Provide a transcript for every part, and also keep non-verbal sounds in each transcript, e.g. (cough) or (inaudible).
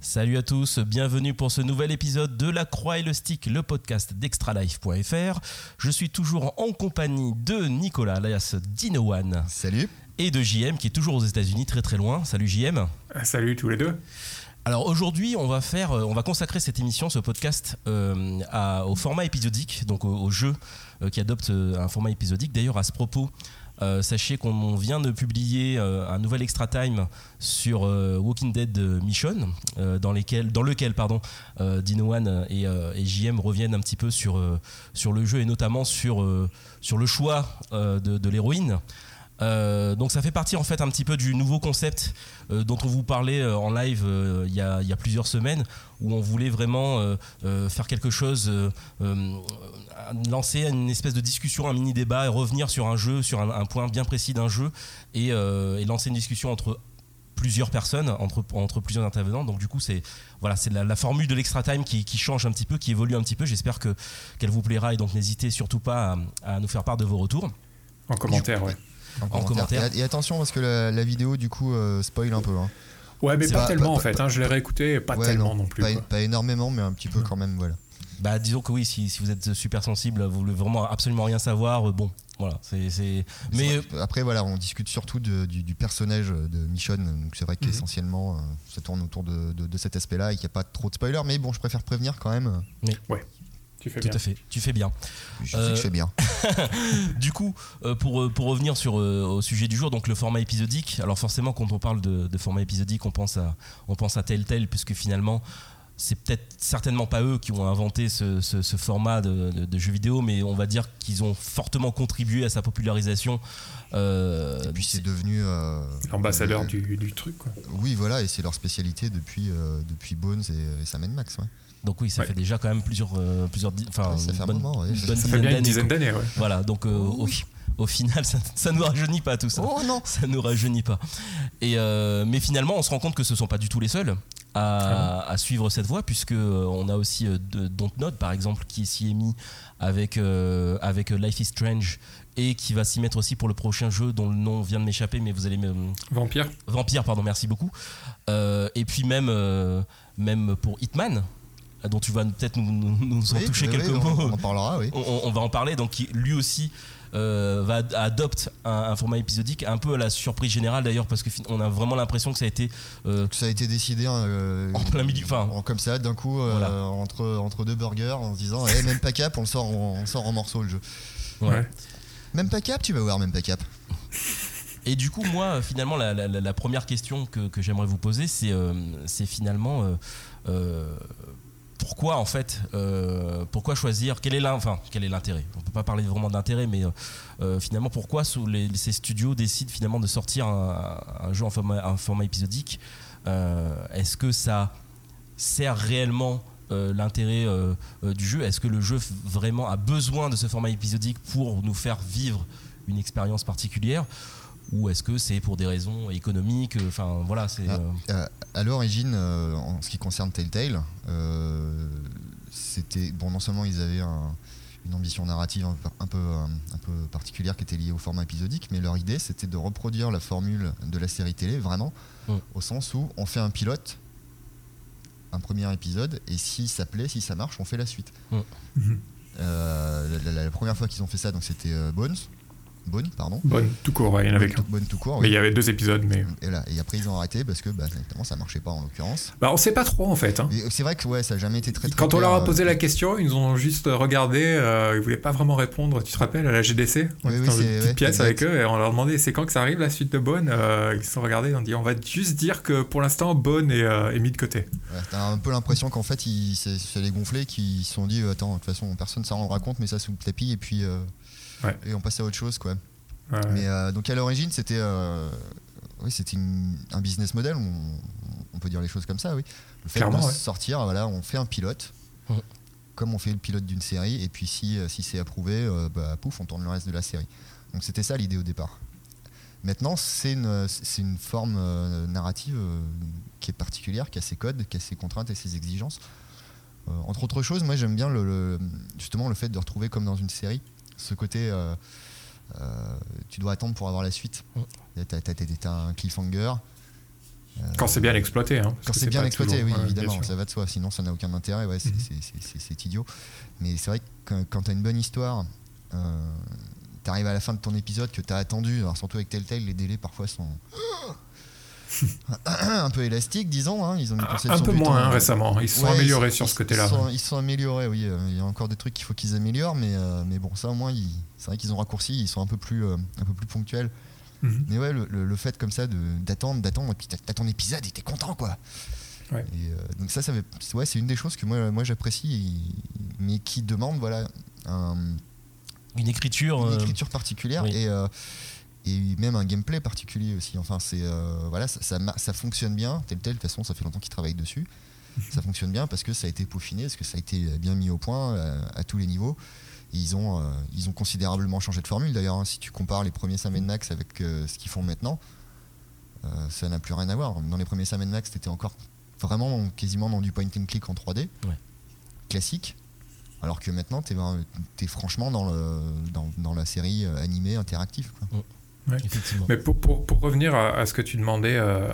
Salut à tous, bienvenue pour ce nouvel épisode de La Croix et le Stick, le podcast d'extralife.fr. Je suis toujours en compagnie de Nicolas, alias Dino One. Salut. Et de JM qui est toujours aux États-Unis, très très loin. Salut JM. Ah, salut tous les deux. Alors aujourd'hui, on va faire, euh, on va consacrer cette émission, ce podcast, euh, au format épisodique, donc au, jeu euh, qui adopte un format épisodique. D'ailleurs, à ce propos, euh, sachez qu'on vient de publier euh, un nouvel extra time sur euh, Walking Dead Mission, dans, lequel pardon, et, JM reviennent un petit peu sur, le jeu et notamment sur, le choix de l'héroïne. Euh, donc ça fait partie en fait un petit peu du nouveau concept euh, dont on vous parlait euh, en live il y, a, plusieurs semaines où on voulait vraiment faire quelque chose, lancer une espèce de discussion, un mini débat et revenir sur un jeu, sur un, point bien précis d'un jeu et, lancer une discussion entre plusieurs personnes, entre, plusieurs intervenants. Donc du coup c'est voilà c'est la, formule de l'extra time qui, change un petit peu, qui évolue un petit peu. J'espère que qu'elle vous plaira et donc n'hésitez surtout pas à, nous faire part de vos retours. En commentaire, ouais en, commentaire. Et, attention parce que la, vidéo du coup euh, spoil un peu. Hein. Ouais, mais pas, tellement en fait. Hein, je l'ai réécouté, pas tellement non, plus. Pas, énormément, mais un petit peu quand même, voilà. Bah, disons que oui, si, si, vous êtes super sensible, vous voulez vraiment absolument rien savoir, euh, bon, voilà. c'est Mais après, voilà, on discute surtout du, personnage de Michonne, donc c'est vrai mhm. qu'essentiellement, euh, ça tourne autour de, de cet aspect-là et qu'il n'y a pas trop de spoilers, mais bon, je préfère prévenir quand même. Mais ouais. Tu fais Tout à fait, tu fais bien. Je sais que je fais bien. (laughs) du coup, euh, pour, euh, pour revenir sur, euh, au sujet du jour, donc le format épisodique. Alors forcément, quand on parle de, format épisodique, on pense à, on pense à Telltale, puisque finalement, c'est peut-être certainement pas eux qui ont inventé ce, ce, format de, de, jeu vidéo, mais on va dire qu'ils ont fortement contribué à sa popularisation. et puis c'est devenu l'ambassadeur du, du, truc. Quoi. Oui, voilà, et c'est leur spécialité depuis, depuis Bones et, et Sam Max. Ouais. Donc oui, ça fait déjà quand même plusieurs, euh, plusieurs, enfin, ça fait, une dizaine d'années. Voilà, donc euh, au, final, ça, ne nous rajeunit pas tout ça. Oh non, ça nous rajeunit pas. Et euh, mais finalement, on se rend compte que ce sont pas du tout les seuls à, ah suivre cette voie, puisque on a aussi Dontnod par exemple qui s'y est mis avec avec Life is Strange et qui va s'y mettre aussi pour le prochain jeu dont le nom vient de m'échapper, mais vous allez me Vampire. Vampire, pardon, merci beaucoup. et puis même même pour Hitman dont tu vas peut-être nous, en toucher quelques mots. On en parlera, oui. On, va en parler. Donc, lui aussi euh, va adopte un, format épisodique, un peu à la surprise générale d'ailleurs, parce qu'on a vraiment l'impression que ça a été. Euh, que ça a été décidé hein, euh, en plein milieu. Enfin, comme ça, d'un coup, entre, entre deux burgers, en se disant, eh, même pas cap, on sort, on, sort en morceaux le jeu. Ouais. Même pas cap, tu vas voir, même pas cap. Et du coup, moi, finalement, la, première question que, que j'aimerais vous poser, c'est finalement pourquoi en fait euh, pourquoi choisir quel est enfin quel est l'intérêt? On peut pas parler vraiment d'intérêt mais euh, euh, finalement pourquoi ces studios décident finalement de sortir un, jeu en format, format épisodique? Est-ce que ça sert réellement l'intérêt du jeu? Est-ce que le jeu vraiment a besoin de ce format épisodique pour nous faire vivre une expérience particulière? Ou est-ce que c'est pour des raisons économiques Enfin voilà, c'est. Ah, euh, à, l'origine, euh, en ce qui concerne Telltale, euh, c'était bon. Non seulement ils avaient une ambition narrative un peu, un peu particulière qui était liée au format épisodique, mais leur idée c'était de reproduire la formule de la série télé vraiment, mm. au sens où on fait un pilote, un premier épisode, et si ça plaît, si ça marche, on fait la suite. Mm. La, première fois qu'ils ont fait ça, donc c'était Bones. Bonne, pardon. Bonne, tout court, il y en avait qu'un. Tout court. Mais il y avait deux épisodes, mais. Et, là, et après, ils ont arrêté parce que bah, ça marchait pas en l'occurrence. Bah, on sait pas trop en fait. Hein. C'est vrai que ouais, ça n'a jamais été très, très Quand on leur a posé euh, la question, ils nous ont juste regardé, euh, ils voulaient pas vraiment répondre. Tu te rappelles, à la GDC On était dans une petite pièce avec eux et on leur demandait c'est quand que ça arrive la suite de Bonne? Euh, Ils se sont regardés ont dit on va juste dire que pour l'instant, Bonne est, est, mis de côté. Ouais, T'as un peu l'impression qu'en fait, c'est les gonflés qui se sont dit attends, de toute façon, personne s'en rendra compte, mais ça sous le tapis et puis. Et on passait à autre chose quoi. Mais euh, donc à l'origine, c'était euh, oui, c'était un business model, on, peut dire les choses comme ça, oui. Le fait de sortir, voilà, on fait un pilote, comme on fait le pilote d'une série, et puis si, euh, si c'est approuvé, bah, pouf, on tourne le reste de la série. Donc c'était ça l'idée au départ. Maintenant, c'est une, une, forme narrative qui est particulière, qui a ses codes, qui a ses contraintes et ses exigences. entre autres choses, moi j'aime bien le, justement le fait de retrouver comme dans une série ce côté euh, tu dois attendre pour avoir la suite. Mm. T'as, un cliffhanger. Euh, Quand c'est bien exploité. Hein, quand c'est bien exploité, oui, évidemment, ça va de soi. Sinon, ça n'a aucun intérêt. Ouais, c'est idiot. Mais c'est vrai que quand, tu as une bonne histoire, euh, tu arrives à la fin de ton épisode que tu as attendu, alors surtout avec Telltale, les délais parfois sont (coughs) un peu élastiques, disons. Hein. Ils ont un peu moins hein, récemment. Ils se sont améliorés sur ce côté-là. Ils, se sont améliorés, oui. Euh, il y a encore des trucs qu'il faut qu'ils améliorent, mais, euh, mais bon, ça au moins, c'est vrai qu'ils ont raccourci, ils sont un peu plus, euh, un peu plus ponctuels. Mhm. Mais ouais, le, fait comme ça d'attendre, d'attendre, et puis t'as ton épisode et t'es content, quoi. Ouais. donc ça, ça ouais, c'est une des choses que moi, moi j'apprécie, mais qui demande voilà une écriture, une écriture particulière et et même un gameplay particulier aussi. Enfin, c'est euh, voilà, ça, ça, fonctionne bien. Tel tel, de toute façon, ça fait longtemps qu'ils travaillent dessus. (laughs) ça fonctionne bien parce que ça a été peaufiné, parce que ça a été bien mis au point euh, à, tous les niveaux. ils ont, euh, ils ont considérablement changé de formule. D'ailleurs, hein, si tu compares les premiers Sam Max avec ce qu'ils font maintenant, ça n'a plus rien à voir. Dans les premiers Sam Max, c'était encore vraiment quasiment dans du point and click en 3D, classique. Alors que maintenant, tu es, franchement dans, le, dans, dans, la série animée interactive. Quoi. Mais pour, pour, pour, revenir à, ce que tu demandais, euh,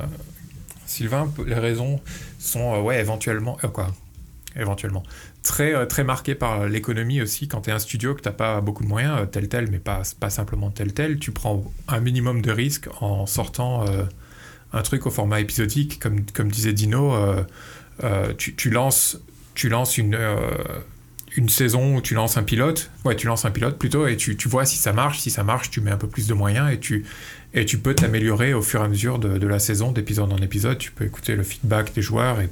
Sylvain, les raisons sont euh, ouais, éventuellement, euh, quoi, éventuellement très, très marquées par l'économie aussi. Quand tu es un studio, que tu n'as pas beaucoup de moyens, tel tel, mais pas, pas simplement tel tel, tu prends un minimum de risques en sortant un truc au format épisodique. Comme, comme disait Dino, tu, tu, lances, tu lances une une saison où tu lances un pilote, ouais, tu lances un pilote plutôt, et tu, tu, vois si ça marche. Si ça marche, tu mets un peu plus de moyens et tu, et tu peux t'améliorer au fur et à mesure de, de la saison, d'épisode en épisode. Tu peux écouter le feedback des joueurs et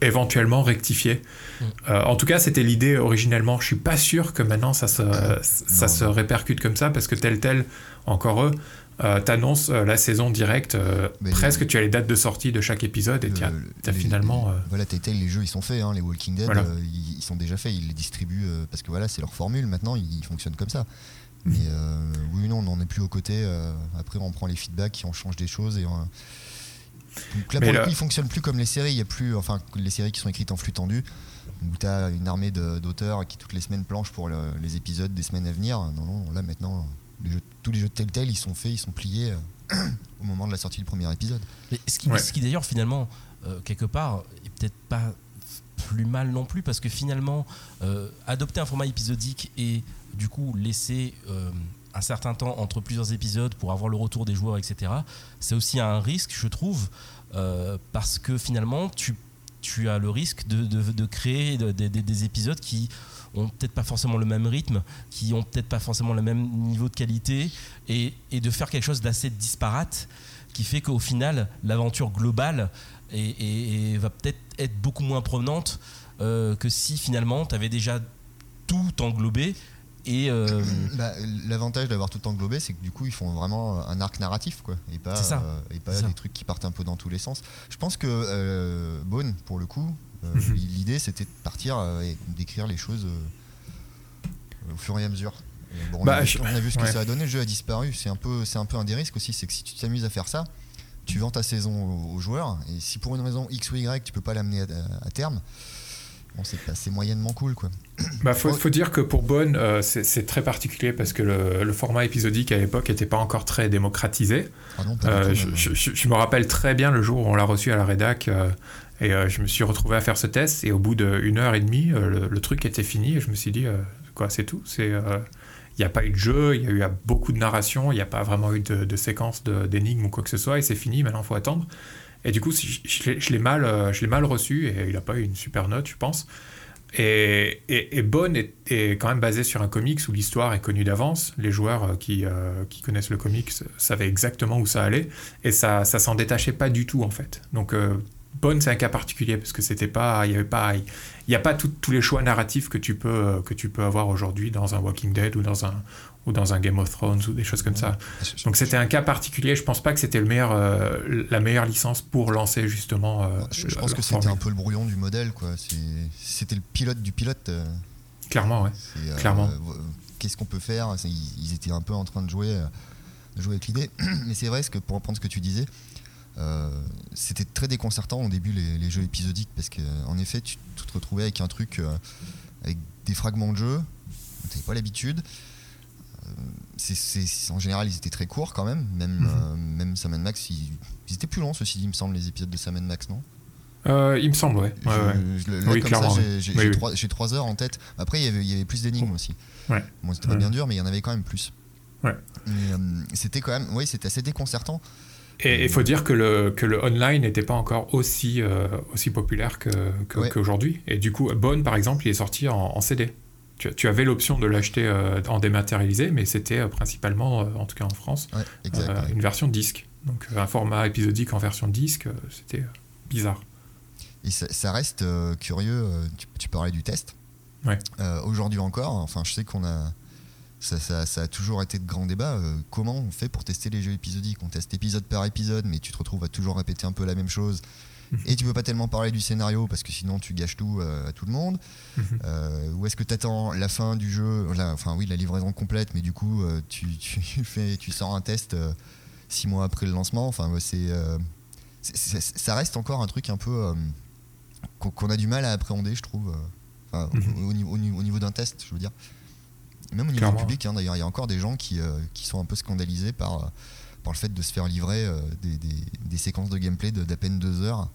éventuellement rectifier. Mm. Euh, en tout cas, c'était l'idée originellement. Je suis pas sûr que maintenant ça se, ça se répercute comme ça parce que tel tel, encore eux, euh, t'annonces euh, la saison directe, euh, presque tu as les dates de sortie de chaque épisode et tu as, finalement. voilà, les jeux ils sont faits, hein, les Walking Dead ils, sont déjà faits, ils les distribuent parce que voilà, c'est leur formule maintenant, ils, fonctionnent comme ça. Mhm. Mais oui, non, on n'en est plus aux côtés. après, on prend les feedbacks, on change des choses et Donc là, pour le coup, ils fonctionnent plus comme les séries. Il y a plus, enfin, les séries qui sont écrites en flux tendu, où tu as une armée d'auteurs qui toutes les semaines planchent pour les épisodes des semaines à venir. Non, non, là maintenant tous les jeux de Telltale, ils sont faits, ils sont pliés euh, (clears throat) au moment de la sortie du premier épisode. ce qui, qui d'ailleurs, finalement, euh, quelque part, est peut-être pas plus mal non plus, parce que finalement, euh, adopter un format épisodique et du coup laisser un certain temps entre plusieurs épisodes pour avoir le retour des joueurs, etc., c'est aussi un risque, je trouve, parce que finalement, tu, tu as le risque de, de, créer des épisodes qui ont peut-être pas forcément le même rythme, qui ont peut-être pas forcément le même niveau de qualité, et, de faire quelque chose d'assez disparate, qui fait qu'au final, l'aventure globale va peut-être être beaucoup moins provenante euh, que si finalement tu avais déjà tout englobé. Et euh, (clears throat) bah, L'avantage d'avoir tout englobé, c'est que du coup, ils font vraiment un arc narratif, quoi, et pas, euh, et pas des trucs qui partent un peu dans tous les sens. Je pense que Bone, pour le coup, euh, mhm. L'idée, c'était de partir euh, et d'écrire les choses euh, au fur et à mesure. Bon, on, bah, a vu, ce que ça a donné, le jeu a disparu. C'est un, peu, un peu un des risques aussi, c'est que si tu t'amuses à faire ça, tu vends ta saison aux, joueurs, et si pour une raison X ou Y, tu peux pas l'amener à, terme, Bon, c'est moyennement cool quoi. Bah, faut, faut dire que pour Bonne, c'est très particulier parce que le, format épisodique à l'époque n'était pas encore très démocratisé. Ah non, je, je, me rappelle très bien le jour où on l'a reçu à la rédac. Et euh, je me suis retrouvé à faire ce test et au bout d'une heure et demie, euh, le, truc était fini et je me suis dit, euh, quoi, c'est tout. C'est il n'y a pas eu de jeu, il y a eu beaucoup de narration, il n'y a pas vraiment eu de, de séquence d'énigmes ou quoi que ce soit, et c'est fini, maintenant il faut attendre. Et du coup, je, l'ai mal, mal reçu, et il n'a pas eu une super note, je pense. Et, et, Bonne est, est, quand même basé sur un comics où l'histoire est connue d'avance. Les joueurs qui, qui, connaissent le comics savaient exactement où ça allait, et ça ne s'en détachait pas du tout, en fait. Donc Bonne, c'est un cas particulier parce que c'était pas, il y avait pas, il n'y a pas tous les choix narratifs que tu peux que tu peux avoir aujourd'hui dans un Walking Dead ou dans un ou dans un Game of Thrones ou des choses comme ça. Donc c'était un cas particulier. Je pense pas que c'était le meilleur, euh, la meilleure licence pour lancer justement. Euh, je, pense que c'était un peu le brouillon du modèle, quoi. C'était le pilote du pilote. Euh. Clairement, ouais. Clairement. Qu'est-ce qu'on peut faire? Ils, étaient un peu en train de jouer, de jouer avec l'idée. (clears throat) Mais c'est vrai, que pour reprendre ce que tu disais, c'était très déconcertant au début les, jeux épisodiques parce qu'en effet tu, te retrouvais avec un truc avec des fragments de jeu, tu n'avais pas l'habitude. Euh, en général, ils étaient très courts quand même. Même, mhm. même Sam Max, ils, étaient plus longs, ceci dit, il me semble, les épisodes de Sam Max, non? Il me semble, ouais. oui, clairement. J'ai 3 heures en tête. Après, il y avait, il y avait plus d'énigmes aussi. Bon, c'était pas bien dur, mais il y en avait quand même plus. Ouais. c'était quand même, oui, c'était assez déconcertant. Et il faut dire que le, que le online n'était pas encore aussi, euh, aussi populaire qu'aujourd'hui. Que, Et du coup, Bone, par exemple, il est sorti en, CD. Tu, tu, avais l'option de l'acheter euh, en dématérialisé, mais c'était euh, principalement, en tout cas en France, une version disque. Donc un format épisodique en version disque, c'était bizarre. Et ça, reste curieux, tu, tu, parlais du test. Aujourd'hui encore, enfin je sais qu'on a ça, a toujours été de grands débats. Euh, comment on fait pour tester les jeux épisodiques? On teste épisode par épisode, mais tu te retrouves à toujours répéter un peu la même chose. (laughs) Et tu peux pas tellement parler du scénario parce que sinon tu gâches tout euh, à tout le monde. (laughs) Euh, ou est-ce que tu attends la fin du jeu, enfin oui, la livraison complète, mais du coup (laughs) tu, fais, tu sors un test six mois après le lancement. Enfin, c'est, ça reste encore un truc un peu qu'on a du mal à appréhender, je trouve. Mhm. au, niveau d'un test, je veux dire. Même au niveau public, hein, d'ailleurs, il y a encore des gens qui, euh, qui sont un peu scandalisés par, euh, par le fait de se faire livrer euh, des, des, séquences de gameplay d'à peine deux heures,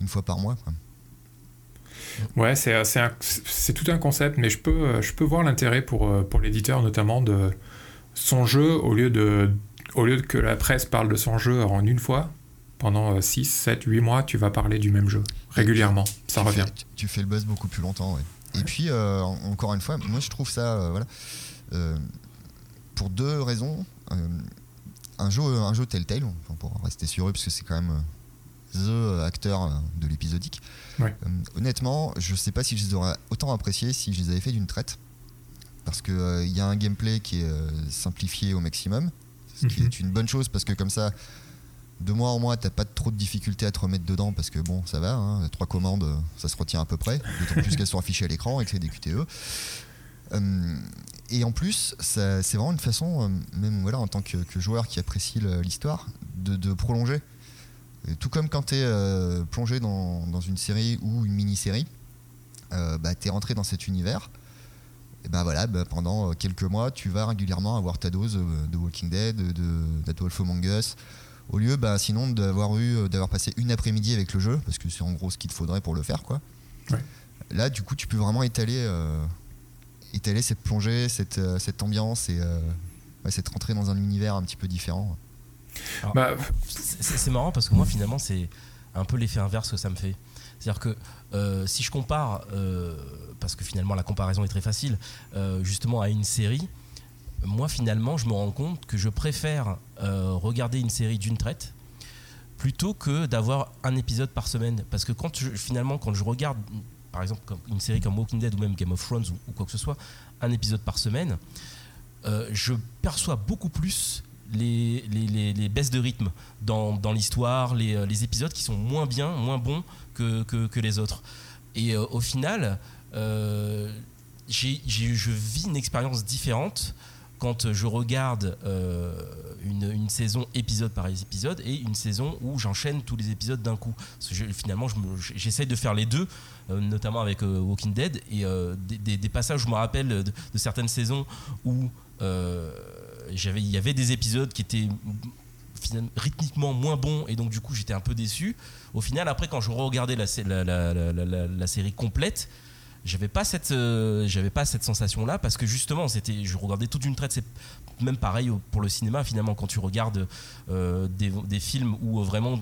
une fois par mois. Ouais, c'est, c'est, tout un concept, mais je peux, je peux voir l'intérêt pour, pour l'éditeur, notamment de son jeu, au lieu, de, au lieu que la presse parle de son jeu en une fois, pendant 6, 7, 8 mois, tu vas parler du même jeu régulièrement. ça revient. tu fais le buzz beaucoup plus longtemps, ouais. Et puis, euh, encore une fois, moi je trouve ça, euh, voilà, euh, pour deux raisons. un jeu, un jeu Telltale, pour rester sur eux, parce que c'est quand même the acteur de l'épisodique. honnêtement, je sais pas si je les aurais autant appréciés si je les avais fait d'une traite. Parce qu'il il y a un gameplay qui est simplifié au maximum, ce qui mhm. est une bonne chose parce que comme ça, de mois en mois, t'as pas trop de difficultés à te remettre dedans parce que bon, ça va, hein, trois commandes, ça se retient à peu près, d'autant plus (laughs) qu'elles sont affichées à l'écran et que c'est des QTE. Euh, et en plus, c'est vraiment une façon, euh, même voilà, en tant que, joueur qui apprécie l'histoire, de, prolonger. Tout comme quand tu es euh, plongé dans, une série ou une mini-série, bah, tu es rentré dans cet univers. Et ben voilà, bah, pendant quelques mois, tu vas régulièrement avoir ta dose de Walking Dead, de, de, Among Us, au lieu, bah, sinon, d'avoir eu, euh, d'avoir passé une après-midi avec le jeu, parce que c'est en gros ce qu'il te faudrait pour le faire, quoi. Là, du coup, tu peux vraiment étaler, euh, étaler cette plongée, cette, euh, cette ambiance et cette rentrée dans un univers un petit peu différent. Bah, c'est marrant parce que moi, finalement, c'est un peu l'effet inverse que ça me fait. C'est-à-dire que si je compare, parce que finalement la comparaison est très facile, justement à une série, moi finalement je me rends compte que je préfère euh, regarder une série d'une traite plutôt que d'avoir un épisode par semaine. Parce que quand finalement quand je regarde par exemple une série comme Walking Dead ou même Game of Thrones ou, quoi que ce soit, un épisode par semaine, euh, je perçois beaucoup plus les, les, baisses de rythme dans, l'histoire, euh, les, épisodes qui sont moins bien, moins bons que, que, les autres. Et au final, je vis une expérience différente quand je regarde euh, une, saison épisode par épisode et une saison où j'enchaîne tous les épisodes d'un coup. finalement, j'essaye de faire les deux, euh, notamment avec euh, Walking Dead, et des, passages où je me rappelle de, certaines saisons où il y avait des épisodes qui étaient rythmiquement moins bons et donc du coup j'étais un peu déçu. Au final, après, quand je regardais la série complète, j'avais pas cette euh, j'avais pas cette sensation là parce que justement c'était je regardais toute une traite. C'est même pareil pour le cinéma finalement quand tu regardes euh, des, films où vraiment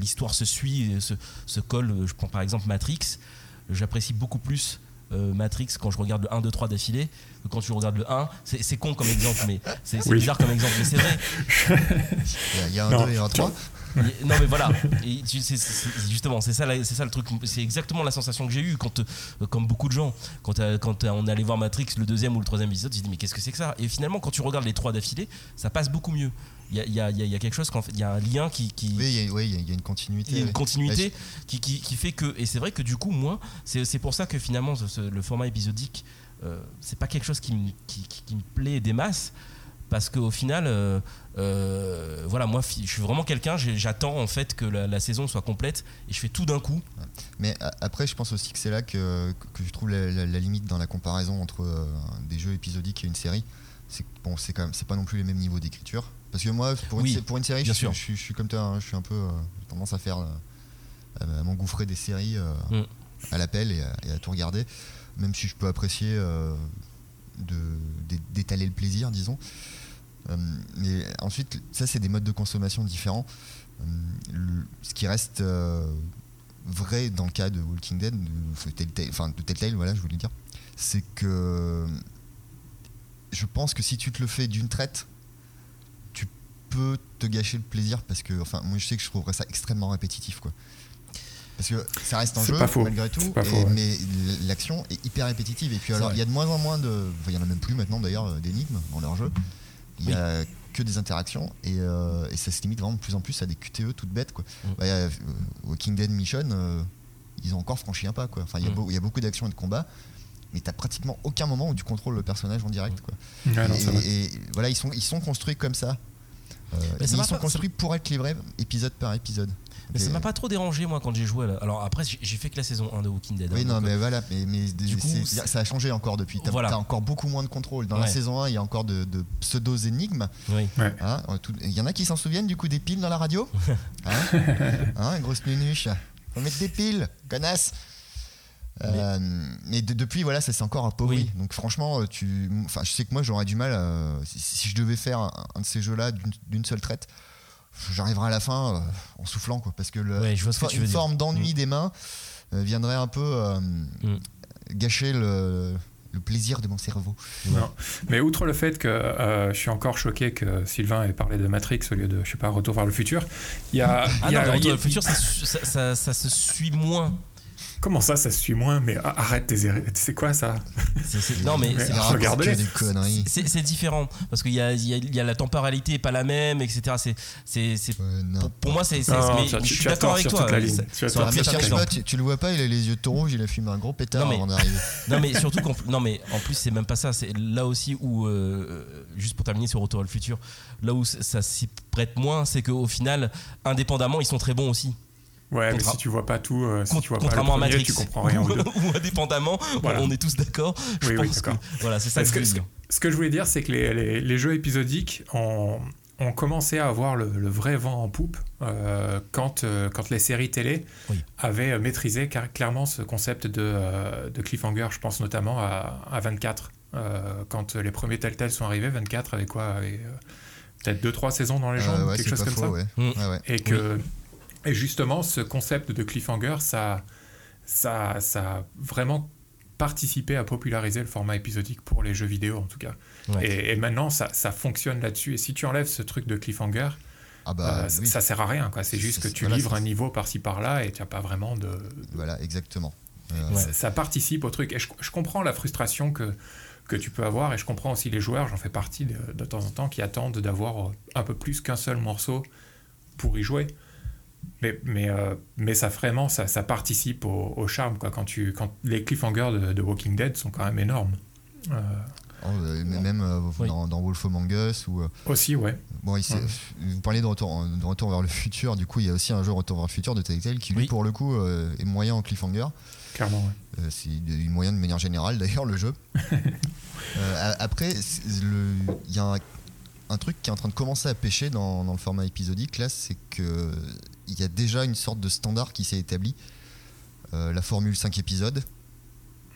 l'histoire se suit se, colle. Je prends par exemple Matrix. J'apprécie beaucoup plus euh, Matrix quand je regarde le 1, 2, 3 d'affilée que quand tu regardes le 1 c'est con comme exemple mais c'est bizarre comme exemple mais c'est vrai. Il y a un 2 et un 3 non mais voilà, justement, c'est ça, c'est ça le truc, c'est exactement la sensation que j'ai eue quand, euh, comme beaucoup de gens, quand, euh, quand on est allé voir Matrix le deuxième ou le troisième épisode, j'ai dit mais qu'est-ce que c'est que ça? Et finalement, quand tu regardes les trois d'affilée, ça passe beaucoup mieux. Il y a, y, y a, quelque chose, il y a un lien qui. qui oui, il y, a une continuité. Il y a une continuité qui, qui, qui, fait que. Et c'est vrai que du coup, moi, c'est pour ça que finalement, le format épisodique, c'est pas quelque chose qui, qui, me plaît des masses parce qu'au final, euh, euh, voilà, moi, je suis vraiment quelqu'un, j'attends en fait que la, saison soit complète et je fais tout d'un coup. Mais après, je pense aussi que c'est là que, que, je trouve la, limite dans la comparaison entre euh, des jeux épisodiques et une série. c'est bon, c'est quand même, c'est pas non plus les mêmes niveaux d'écriture. Parce que moi, pour, une, pour une série, je, je, je, suis comme toi, hein, je suis un peu tendance à faire, à m'engouffrer des séries mm. à l'appel et, et, à tout regarder, même si je peux apprécier d'étaler le plaisir, disons. Euh, mais ensuite, ça, c'est des modes de consommation différents. Euh, ce qui reste euh, vrai dans le cas de Walking Dead, de, enfin de Telltale, voilà, je voulais dire, c'est que je pense que si tu te le fais d'une traite, tu peux te gâcher le plaisir parce que, enfin, moi je sais que je trouverais ça extrêmement répétitif, quoi. Parce que ça reste un jeu malgré tout, mais l'action est hyper répétitive. Et puis alors, il y a de moins en moins de, il y en a même plus maintenant d'ailleurs d'énigmes dans leur jeu. Il y a que des interactions et, euh, et, ça se limite vraiment de plus en plus à des QTE toutes bêtes quoi. Mm. Bah, euh, Walking Dead Mission, euh, ils ont encore franchi un pas quoi. Enfin, il y, mm. y, a beaucoup d'actions et de combats, mais t'as pratiquement aucun moment où tu contrôles le personnage en direct quoi. et, voilà, ils sont ils sont construits comme ça. Ils sont construits pour être livrés épisode par épisode. Mais ça m'a pas trop dérangé moi quand j'ai joué. Alors après, j'ai fait que la saison 1 de Walking Dead. Oui, hein, non, mais euh, voilà, mais, du coup, ça a changé encore depuis. T'as as encore beaucoup moins de contrôle. Dans la saison 1, il y a encore de, pseudo-énigmes. Oui. Hein, il y en a qui s'en souviennent du coup des piles dans la radio (laughs) hein, hein, Grosse nunuche. Faut mettre des piles, connasse mais, euh, depuis voilà ça c'est encore un peu oui. donc franchement euh, tu enfin je sais que moi j'aurais du mal si, je devais faire un de ces jeux là d'une seule traite j'arriverai à la fin euh, en soufflant quoi parce que le, une forme d'ennui mm. des mains euh, viendrait un peu euh, mm. gâcher le, plaisir de mon cerveau. Non. Mais outre le fait que je suis encore choqué que Sylvain ait parlé de Matrix au lieu de, je sais pas, Retour vers le futur, il y a. Ah non, Retour vers le futur, ça, ça, se suit moins Comment ça, ça se suit moins Mais arrête tes C'est quoi ça Non, mais c'est C'est différent parce qu'il y y, a, la temporalité pas la même, etc. C'est pour, moi, c'est. Je suis d'accord avec toi. Tu, tu, le vois pas, il a les yeux tout rouges, il a fumé un gros pétard avant d'arriver. (laughs) Non, mais surtout non, mais en plus, c'est même pas ça. C'est là aussi où, euh, juste pour terminer sur Retour à le futur, là où ça s'y prête moins, c'est qu'au final, indépendamment, ils sont très bons aussi. Ouais, mais si tu vois pas tout, euh, si tu vois contrairement pas le premier, à Matrix, tu comprends rien. ou, (laughs) ou indépendamment, on est tous d'accord. Je oui, pense oui, que voilà, c'est ça que, ce, que, ce, que, je voulais dire, c'est que les, les, les, jeux épisodiques ont, ont, commencé à avoir le, le vrai vent en poupe euh, quand, euh, quand les séries télé avaient maîtrisé clairement ce concept de, euh, de cliffhanger. Je pense notamment à, à 24. quand les premiers Telltale sont arrivés, 24 avait quoi Peut-être 2-3 saisons dans les jambes, quelque chose comme ça. Mm. Et que et justement, ce concept de cliffhanger, ça, ça, ça a vraiment participé à populariser le format épisodique pour les jeux vidéo, en tout cas. Et, maintenant, ça, ça fonctionne là-dessus. Et si tu enlèves ce truc de cliffhanger, ah bah, euh, ça, sert à rien. C'est juste que tu livres un niveau par-ci par-là et tu n'as pas vraiment de. Voilà, exactement. Euh, ça, participe au truc. Et je, comprends la frustration que, que tu peux avoir et je comprends aussi les joueurs, j'en fais partie de, de, temps en temps, qui attendent d'avoir un peu plus qu'un seul morceau pour y jouer. Mais, mais, euh, mais ça vraiment, ça, ça participe au, charme. Quoi. Quand, tu, quand les cliffhangers de, Walking Dead sont quand même énormes. Euh, oh, euh, même dans, dans, Wolf Among Us ou aussi ouais bon vous parlez de retour, de retour vers le futur du coup il y a aussi un jeu Retour vers le futur de Telltale qui lui pour le coup est moyen en cliffhanger clairement ouais. c'est une moyen de manière générale d'ailleurs le jeu (laughs) après il y a un, un, truc qui est en train de commencer à pêcher dans, dans le format épisodique là c'est que il y a déjà une sorte de standard qui s'est établi. Euh, la formule 5 épisodes.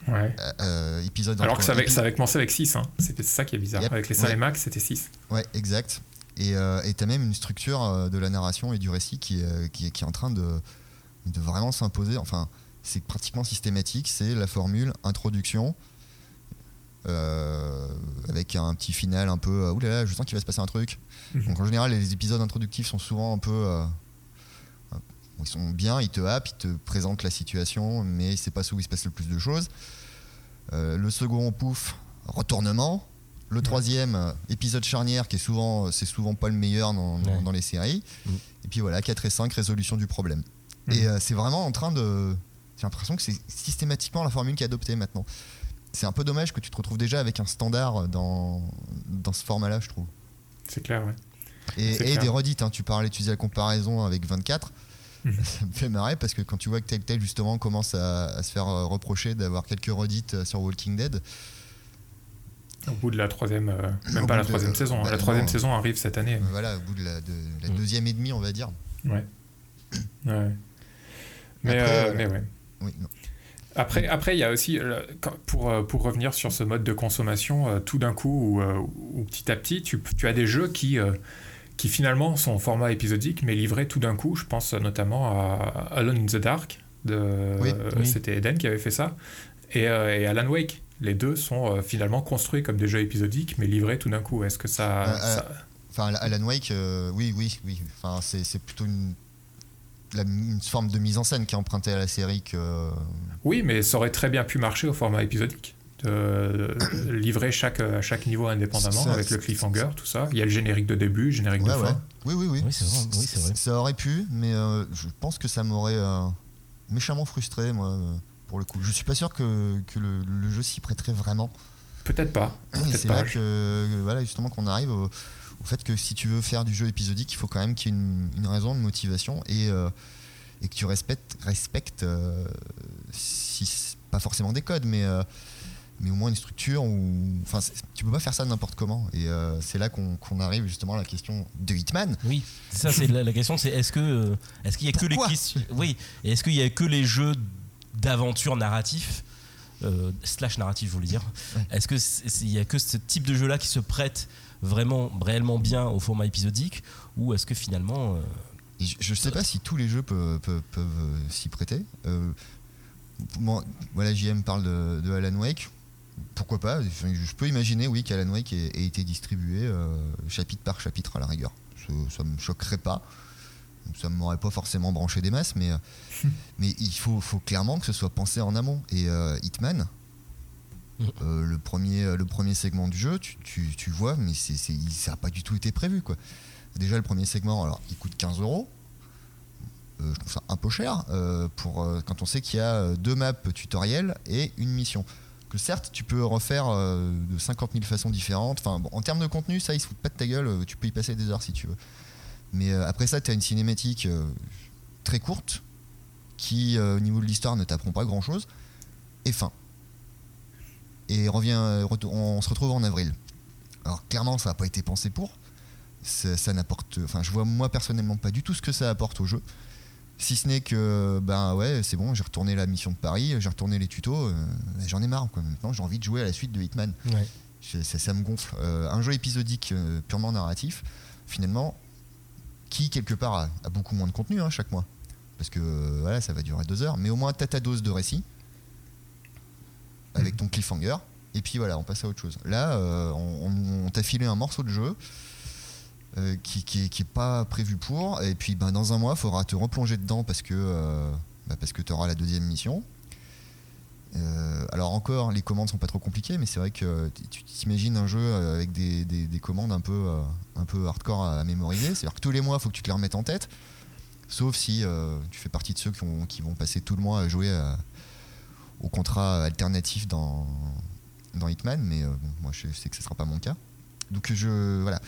Ouais. Euh, euh, épisode Alors que ça avait, ça avait, commencé avec 6. Hein. C'était ça qui est bizarre. Avec les 5 max, c'était 6. Ouais, exact. Et tu as même une structure de la narration et du récit qui, qui, qui est en train de, de vraiment s'imposer. Enfin, c'est pratiquement systématique. C'est la formule introduction. avec un petit final un peu oulala, je sens qu'il va se passer un truc. Mhm. Donc en général, les épisodes introductifs sont souvent un peu ils sont bien, ils te happent, ils te présentent la situation, mais c'est pas où il se passe le plus de choses. Euh, le second, pouf, retournement. Le troisième, euh, épisode charnière, qui est souvent, c'est souvent pas le meilleur dans, les séries. Mm. Et puis voilà, 4 et 5, résolution du problème. Mm. Et euh, c'est vraiment en train de. J'ai l'impression que c'est systématiquement la formule qui est adoptée maintenant. C'est un peu dommage que tu te retrouves déjà avec un standard dans, dans ce format-là, je trouve. C'est clair, ouais. Et, des redites, hein, tu parlais, tu faisais la comparaison avec 24. Ça me fait marrer parce que quand tu vois que Telltale justement commence à, se faire euh, reprocher d'avoir quelques redites euh, sur Walking Dead, Au bout de la troisième, même pas la troisième saison, hein. la troisième saison arrive cette année. Voilà, au bout de la, de, la mm. deuxième et demie, on va dire. Ouais. ouais. Mais, Après, mais ouais. Oui, non. Après, après, il y a aussi, pour, pour revenir sur ce mode de consommation, tout d'un coup ou, petit à petit, tu, tu as des jeux qui, qui finalement sont en format épisodique, mais livrés tout d'un coup. Je pense notamment à Alone in the Dark, de, c'était Eden qui avait fait ça, et, et, Alan Wake. Les deux sont finalement construits comme des jeux épisodiques, mais livrés tout d'un coup. Est-ce que ça, Enfin, Alan Wake, oui, oui, oui. Enfin, c'est plutôt une une forme de mise en scène qui est empruntée à la série que. Oui, mais ça aurait très bien pu marcher au format épisodique. De livrer chaque, chaque niveau indépendamment avec le cliffhanger, tout ça. Il y a le générique de début, le générique de fin. Oui, oui, oui. oui c'est vrai, Ça aurait pu, mais euh, je pense que ça m'aurait euh, méchamment frustré, moi, pour le coup. Je suis pas sûr que, que le, jeu s'y prêterait vraiment. Peut-être pas. (clears throat) c'est là que, voilà, justement, qu'on arrive au au fait que si tu veux faire du jeu épisodique, il faut quand même qu'il y ait une, raison, une motivation et, euh, et que tu respectes, respectes euh, si, pas forcément des codes, mais, euh, mais au moins une structure. Ou, enfin, tu peux pas faire ça n'importe comment. Et c'est là qu'on arrive justement à la question de Hitman. Oui, ça c'est la, question, c'est est-ce que est-ce qu'il y a que les oui, est-ce qu'il y a que les jeux d'aventure narratifs slash narratif, je voulais dire. Est-ce qu'il y a que ce type de jeu-là qui se prête vraiment réellement bien au format épisodique ou est-ce que finalement euh, je ne sais pas si tous les jeux peuvent, euh, s'y prêter. Euh, voilà, JM parle de, Alan Wake. Pourquoi pas Je peux imaginer, oui, qu'Alan Wake ait, été distribué chapitre par chapitre à la rigueur. Ça ne me choquerait pas. Ça ne m'aurait pas forcément branché des masses, mais, mais il faut, faut, clairement que ce soit pensé en amont. Et Hitman, euh, le, premier, le premier segment du jeu, tu, tu, vois, mais c'est, ça n'a pas du tout été prévu. Quoi. Déjà, le premier segment, alors, il coûte 15 euros. Euh, je trouve ça un peu cher euh, pour, quand on sait qu'il y a deux maps tutoriels et une mission. Que certes, tu peux refaire de 50 000 façons différentes. En termes de contenu, ça, ils se foutent pas de ta gueule. Tu peux y passer des heures si tu veux. Mais après ça, tu as une cinématique très courte qui, au niveau de l'histoire, ne t'apprend pas grand chose. Et fin et revient, euh, on se retrouve en avril. Alors clairement, ça n'a pas été pensé pour. Ça, n'apporte, enfin, je vois moi personnellement pas du tout ce que ça apporte au jeu. Si ce n'est que, ben ouais, c'est bon, j'ai retourné la mission de Paris, j'ai retourné les tutos, euh, j'en ai marre. Quoi. Maintenant, j'ai envie de jouer à la suite de Hitman. Ça, me gonfle. Euh, un jeu épisodique purement narratif, finalement, qui quelque part a, beaucoup moins de contenu hein, chaque mois. Parce que voilà, ça va durer deux heures, mais au moins t'as ta dose de récit avec ton cliffhanger. Et puis voilà, on passe à autre chose. Là, euh, on, t'a filé un morceau de jeu euh, qui, qui, est pas prévu pour. Et puis ben, dans un mois, il faudra te replonger dedans parce que, euh, bah, parce que tu auras la deuxième mission. alors encore, les commandes sont pas trop compliquées, mais c'est vrai que tu t'imagines un jeu avec des, des, commandes un peu, un peu hardcore à mémoriser. C'est-à-dire que tous les mois, il faut que tu te les remettes en tête. Sauf si tu fais partie de ceux qui, qui, vont passer tout le mois à jouer au contrat alternatif dans, Hitman, mais euh, moi je sais que ce ne sera pas mon cas. Donc je voilà,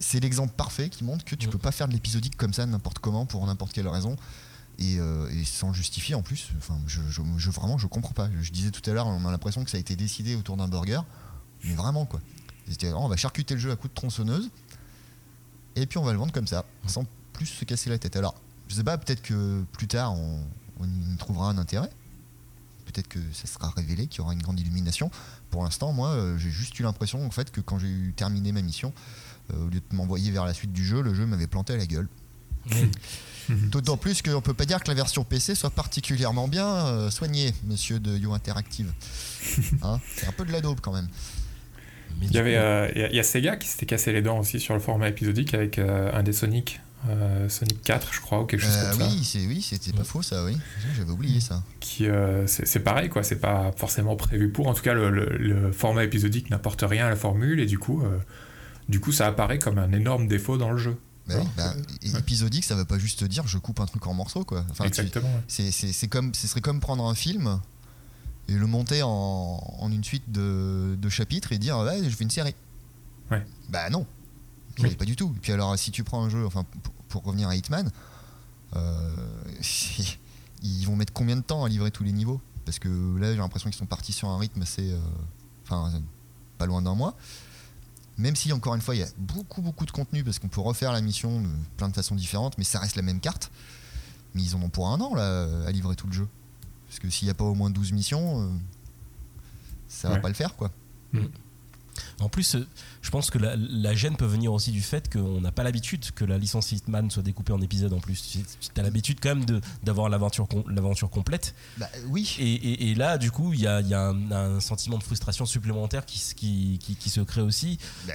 c'est l'exemple parfait qui montre que tu ne peux pas faire de l'épisodique comme ça n'importe comment pour n'importe quelle raison. Et, euh, sans justifier en plus. Enfin, je, je, vraiment, je comprends pas. Je, disais tout à l'heure, on a l'impression que ça a été décidé autour d'un burger, mais vraiment quoi. On va charcuter le jeu à coups de tronçonneuse, et puis on va le vendre comme ça, sans plus se casser la tête. Alors, je sais pas, peut-être que plus tard on, on y trouvera un intérêt, peut-être que ça sera révélé, qu'il y aura une grande illumination. Pour l'instant, moi, euh, j'ai juste eu l'impression en fait que quand j'ai eu terminé ma mission, au lieu de m'envoyer vers la suite du jeu, le jeu m'avait planté à la gueule. D'autant plus qu'on peut pas dire que la version PC soit particulièrement bien euh, soignée, monsieur de You Interactive. (laughs) Hein, c'est un peu de la daube quand même. Il y, avait, il y a Sega qui s'était cassé les dents aussi sur le format épisodique avec un des Sonic euh, Sonic 4, je crois, ou quelque chose euh, comme oui, ça. Oui, c'était pas faux, ça, oui. J'avais oublié ça. Qui, euh, c'est pareil, quoi. C'est pas forcément prévu pour. En tout cas, le, format épisodique n'apporte rien à la formule, et du coup, du coup, ça apparaît comme un énorme défaut dans le jeu. Bah bah, épisodique, ça veut pas juste dire je coupe un truc en morceaux, quoi. Enfin, Exactement. C'est comme, ce serait comme prendre un film et le monter en, en une suite de, de, chapitres et dire ouais, je fais une série. Ouais. Bah non, pas du tout. Et puis alors, si tu prends un jeu, enfin, pour, revenir à Hitman, euh, (laughs) ils vont mettre combien de temps à livrer tous les niveaux? Parce que là, j'ai l'impression qu'ils sont partis sur un rythme assez. Euh, enfin, pas loin d'un mois. Même si, encore une fois, il y a beaucoup, beaucoup de contenu, parce qu'on peut refaire la mission de plein de façons différentes, mais ça reste la même carte. Mais ils en ont pour un an, là, à livrer tout le jeu. Parce que s'il n'y a pas au moins 12 missions, euh, ça va pas le faire, quoi. Mm. En plus, euh, je pense que la, gêne peut venir aussi du fait qu'on n'a pas l'habitude que la licence Hitman soit découpée en épisodes en plus. Tu as l'habitude quand même d'avoir l'aventure complète. Bah, oui. Et, là, du coup, il y a, un, sentiment de frustration supplémentaire qui, qui, se crée aussi. Bah,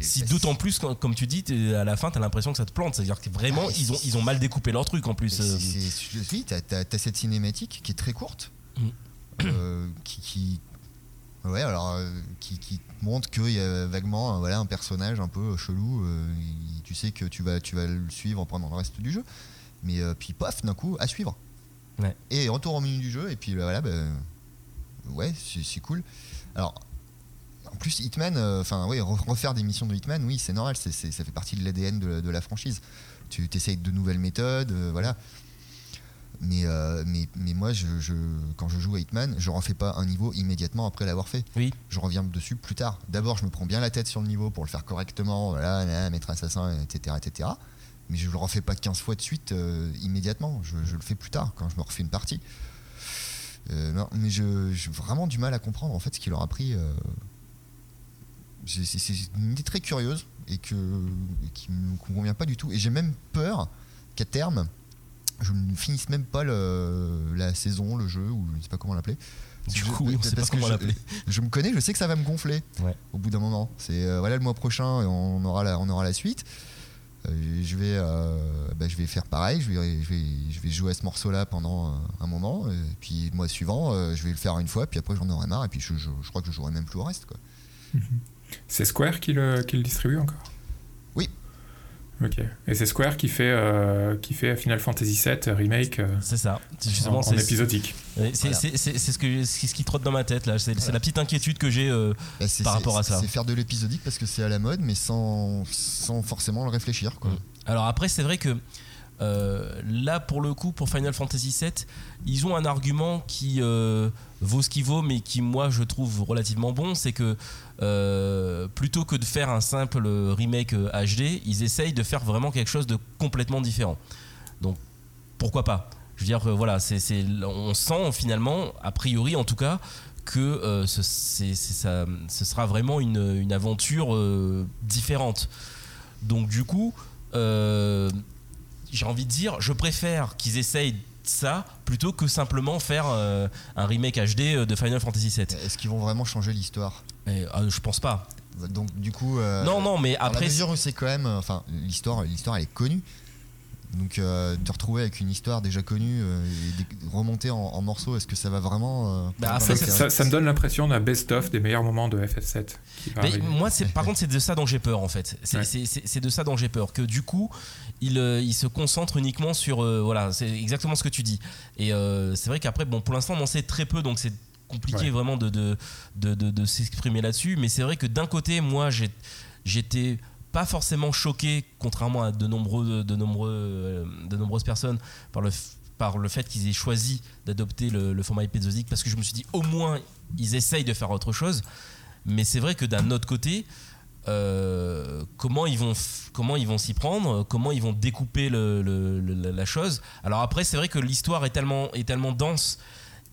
si bah, d'autant plus, comme tu dis, à la fin, tu as l'impression que ça te plante. C'est-à-dire que vraiment, ils, ont, ils ont mal découpé leur truc en plus. Euh. Oui, tu as, cette cinématique qui est très courte. Mm. Euh, qui, Ouais, alors euh, qui, qui, montre qu'il y a vaguement euh, voilà, un personnage un peu chelou. Euh, tu sais que tu vas, tu vas le suivre pendant le reste du jeu. Mais puis paf, d'un coup, à suivre. Et retour au menu du jeu, et puis voilà, ben, ouais, c'est cool. Alors, en plus, Hitman, enfin, oui, refaire des missions de Hitman, oui, c'est normal, ça fait partie de l'ADN de, de, la franchise. Tu essayes de nouvelles méthodes, voilà. Mais, euh, mais, mais, moi, je, quand je joue à Hitman, je refais pas un niveau immédiatement après l'avoir fait. Oui. Je reviens dessus plus tard. D'abord, je me prends bien la tête sur le niveau pour le faire correctement, voilà, mettre assassin, etc., etc. Mais je le refais pas 15 fois de suite euh, immédiatement. Je, le fais plus tard, quand je me refais une partie. Euh, non, mais j'ai vraiment du mal à comprendre en fait ce qu'il leur a pris. c'est une idée très curieuse et, que, et qui me convient pas du tout. Et j'ai même peur qu'à terme, je ne finisse même pas la saison, le jeu, ou je ne sais pas comment l'appeler. Du coup, on sait pas comment l'appeler. Je, me connais, je sais que ça va me gonfler au bout d'un moment. C'est euh, voilà le mois prochain, on aura la, on aura la suite. Euh, je vais, euh, bah, je vais faire pareil. Je vais, je vais, je vais jouer à ce morceau-là pendant un moment. Et puis le mois suivant, je vais le faire une fois. Puis après, j'en aurai marre. Et puis je, je, crois que je jouerai même plus au reste. C'est Square qui le, qui le distribue encore? Ok. Et c'est Square qui fait, euh, qui fait Final Fantasy VII Remake. Euh, c'est ça. Justement, en, épisodique. C'est ce, que, ce qui trotte dans ma tête là. C'est la petite inquiétude que j'ai euh, bah, par rapport à ça. C'est faire de l'épisodique parce que c'est à la mode, mais sans, sans forcément le réfléchir. Quoi. Alors après, c'est vrai que là, pour le coup, pour Final Fantasy VII, ils ont un argument qui vaut ce qu'il vaut, mais qui, moi, je trouve relativement bon. C'est que euh, plutôt que de faire un simple remake HD, euh, ils essayent de faire vraiment quelque chose de complètement différent. Donc pourquoi pas? Je veux dire, voilà, c'est, on sent finalement, a priori en tout cas, que ce, sera vraiment une aventure différente. Donc du coup, j'ai envie de dire, je préfère qu'ils essayent ça plutôt que simplement faire un remake HD de Final Fantasy VII. Est-ce qu'ils vont vraiment changer l'histoire? Euh, je pense pas. Donc du coup. Euh, non, non, mais après. À mesure où c'est quand même, enfin, l'histoire, l'histoire, elle est connue. Donc euh, te retrouver avec une histoire déjà connue et remonter en, morceaux, est-ce que ça va vraiment bah, ça, me donne l'impression d'un best-of des meilleurs moments de FF7. moi, c'est par contre, c'est de ça dont j'ai peur en fait. C'est de ça dont j'ai peur. Que du coup, il, il se concentre uniquement sur. voilà, c'est exactement ce que tu dis. Et c'est vrai qu'après, bon, pour l'instant, on en sait très peu, donc c'est compliqué vraiment de, de, de, de s'exprimer là-dessus. Mais c'est vrai que d'un côté, moi, j'étais pas forcément choqué, contrairement à de, nombreux, de, nombreux, euh, de nombreuses personnes, par le, par le fait qu'ils aient choisi d'adopter le, format épisodique, parce que je me suis dit, au moins, ils essayent de faire autre chose. Mais c'est vrai que d'un autre côté, euh, comment ils vont comment ils vont s'y prendre, comment ils vont découper le, la chose. Alors après, c'est vrai que l'histoire est tellement est tellement dense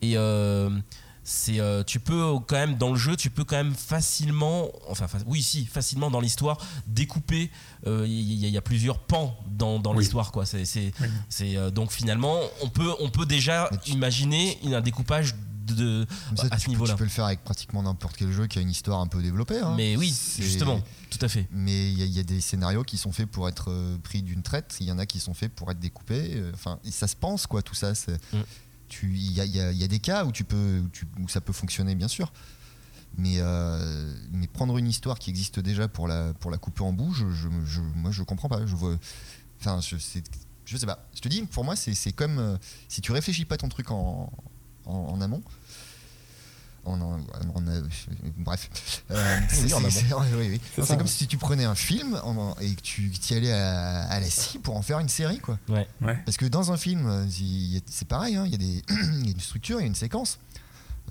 et euh, c'est euh, tu peux quand même dans le jeu tu peux quand même facilement enfin oui si facilement dans l'histoire découper il euh, y, a plusieurs pans dans, dans l'histoire quoi c'est c'est euh, donc finalement on peut on peut déjà imaginer un découpage de, à ce niveau-là. Tu peux le faire avec pratiquement n'importe quel jeu qui a une histoire un peu développée. Hein. Mais oui, justement, tout à fait. Mais il y, a des scénarios qui sont faits pour être pris d'une traite, il y en a qui sont faits pour être découpés. Enfin, ça se pense, quoi, tout ça. C'est, mm il y a, des cas où, tu peux, où, ça peut fonctionner, bien sûr. Mais, euh, mais prendre une histoire qui existe déjà pour la, pour la couper en bout, je, je, moi je comprends pas. Je vois, enfin, je, je sais pas. Je te dis, pour moi, c'est comme euh, si tu réfléchis pas ton truc en, en amont, bref. c'est comme si tu prenais un film et que tu y allais à, la scie pour en faire une série. Quoi. Ouais. Parce que dans un film, c'est pareil, hein, il y, a des, (clears throat) y a une structure, il y a une séquence.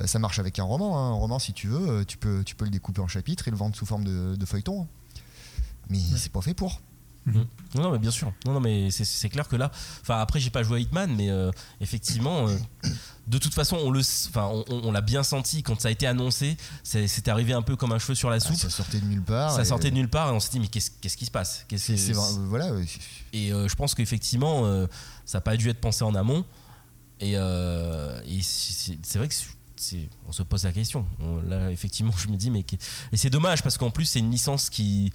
ça marche avec un roman. Hein. Un roman, si tu veux, tu peux, tu peux le découper en chapitres et le vendre sous forme de, feuilleton. Hein. Mais c'est pas fait pour. Mhm. Non, mais bien sûr. Non, non, mais c'est clair que là. Enfin, après, j'ai pas joué à Hitman, mais euh, effectivement, euh, de toute façon, on le, enfin, on, l'a bien senti quand ça a été annoncé. C'était arrivé un peu comme un cheveu sur la ah, soupe. ça sortait de nulle part. Ça sortait de nulle part, et on s'est dit, mais qu'est-ce qui se passe? C'est voilà. Et euh, je pense qu'effectivement, ça n'a pas dû être pensé en amont. Et, et c'est vrai que on se pose la question. là, effectivement, (laughs) je me dis, mais et c'est dommage parce qu'en plus, c'est une licence qui,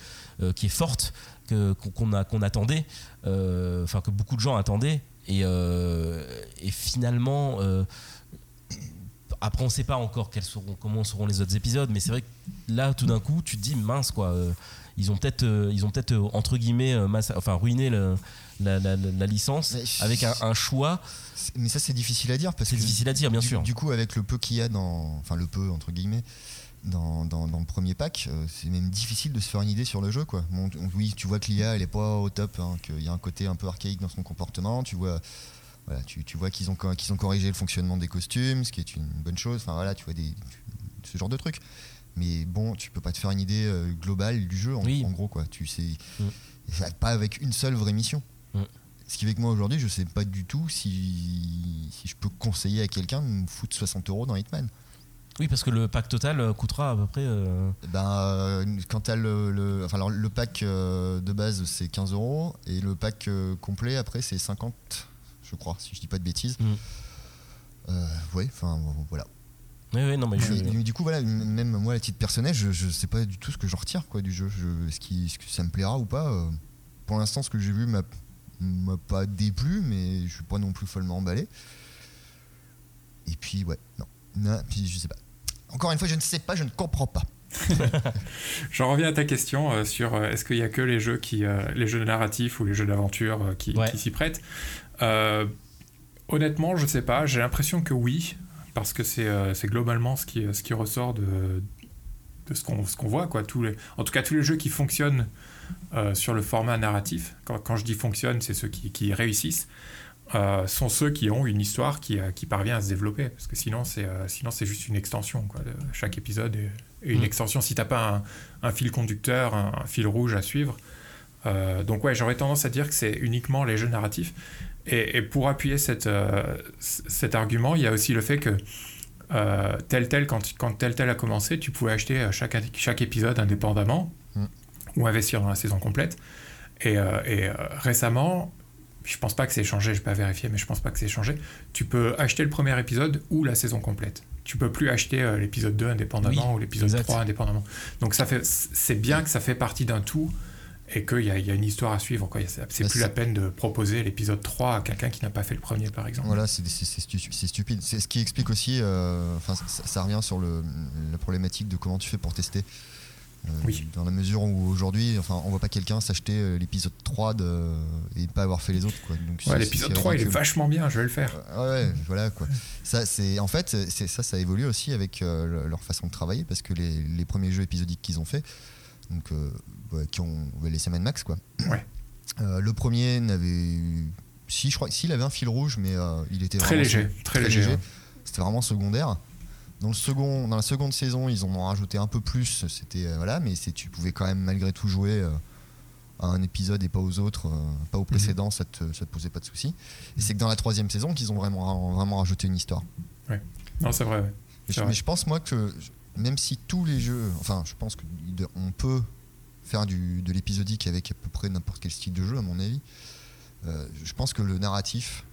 qui est forte qu'on attendait, euh, enfin que beaucoup de gens attendaient. Et, euh, finalement, euh, après on ne sait pas encore quels seront, comment seront les autres épisodes, mais c'est vrai que là, tout d'un coup, tu te dis mince quoi. ils ont peut-être, ils ont peut-être entre guillemets, enfin ruiné la, licence avec un, choix. Mais ça, c'est difficile à dire parce c'est difficile à dire, bien sûr. Du coup, avec le peu qu'il y a dans, enfin le peu entre guillemets, dans, le premier pack, euh, c'est même difficile de se faire une idée sur le jeu. Quoi. oui, tu vois que l'IA, elle est pas au top, hein, qu'il y a un côté un peu archaïque dans son comportement. Tu vois, voilà, tu, vois qu'ils ont, qu'ils ont corrigé le fonctionnement des costumes, ce qui est une bonne chose. Enfin voilà, tu vois des, ce genre de trucs. Mais bon, tu peux pas te faire une idée euh, globale du jeu, en, en, gros. Quoi. Tu sais, mm. pas avec une seule vraie mission. Mm. Ce qui fait que moi aujourd'hui, je sais pas du tout si, si je peux conseiller à quelqu'un de me foutre 60 euros dans Hitman. Oui, parce que le pack total euh, coûtera à peu près. Euh, ben, euh, quand tu le, le, enfin, alors, le pack de base, c'est 15 euros. Et le pack complet, après, c'est 50, je crois, si je dis pas de bêtises. Mm. oui, enfin, voilà. Oui, oui, non, mais, du coup, voilà, même moi, à titre personnel, je, je sais pas du tout ce que je retire quoi, du jeu. Est-ce que ça me plaira ou pas Pour l'instant, ce que j'ai vu m'a pas déplu, mais je suis pas non plus follement emballé. Et puis, ouais, non. Non, puis je sais pas. Encore une fois, je ne sais pas, je ne comprends pas. (laughs) J'en reviens à ta question euh, sur euh, est-ce qu'il y a que les jeux qui, euh, les jeux narratifs ou les jeux d'aventure qui, s'y prêtent? honnêtement, je sais pas. J'ai l'impression que oui, parce que c'est globalement ce qui, ce qui ressort de, de ce qu'on voit quoi. Tous les, en tout cas, tous les jeux qui fonctionnent sur le format narratif. Quand, quand je dis fonctionnent, c'est ceux qui, qui réussissent. Euh, sont ceux qui ont une histoire qui, euh, qui, parvient à se développer. Parce que sinon, c'est euh, sinon c'est juste une extension. Quoi. chaque épisode est, une mm. extension si t'as pas un, fil conducteur, un, fil rouge à suivre. donc ouais, j'aurais tendance à dire que c'est uniquement les jeux narratifs. Et, pour appuyer cette, cet argument, il y a aussi le fait que tel tel, quand, quand tel tel a commencé, tu pouvais acheter chaque, chaque épisode indépendamment mm. ou investir dans la saison complète. Et, et récemment, je pense pas que c'est changé, je vais pas vérifier, mais je pense pas que c'est changé. Tu peux acheter le premier épisode ou la saison complète. Tu peux plus acheter euh, l'épisode 2 indépendamment ou l'épisode 3 indépendamment. Donc ça fait, c'est bien que ça fait partie d'un tout et qu'il y, y, a une histoire à suivre. C'est bah, plus la peine de proposer l'épisode 3 à quelqu'un qui n'a pas fait le premier, par exemple. Voilà, c'est stupide. C'est ce qui explique aussi, euh, enfin, ça, revient sur le, la problématique de comment tu fais pour tester. Euh, oui. Dans la mesure où aujourd'hui, enfin, on voit pas quelqu'un s'acheter euh, l'épisode 3 de... et pas avoir fait les autres. Quoi. Donc, l'épisode 3, il est vachement bien, je vais le faire. ouais, voilà quoi. Ça, c'est en fait, c'est ça, ça évolue aussi avec euh, leur façon de travailler parce que les, les premiers jeux épisodiques qu'ils ont fait, donc qui ont les semaines max quoi. Ouais. le premier n'avait, si je crois, s'il avait un fil rouge, mais il était très léger, très, léger. C'était vraiment secondaire. Dans, le second, dans la seconde saison, ils en ont rajouté un peu plus. C'était euh, voilà, mais tu pouvais quand même malgré tout jouer euh, à un épisode et pas aux autres, euh, pas au mhm. précédent, ça, te, ça te posait pas de soucis. Et c'est que dans la troisième saison qu'ils ont vraiment, vraiment rajouté une histoire. Ouais. Non, c'est vrai. Mais, je pense moi que même si tous les jeux, enfin, je pense qu'on peut faire du, de l'épisodique avec à peu près n'importe quel style de jeu, à mon avis. je pense que le narratif,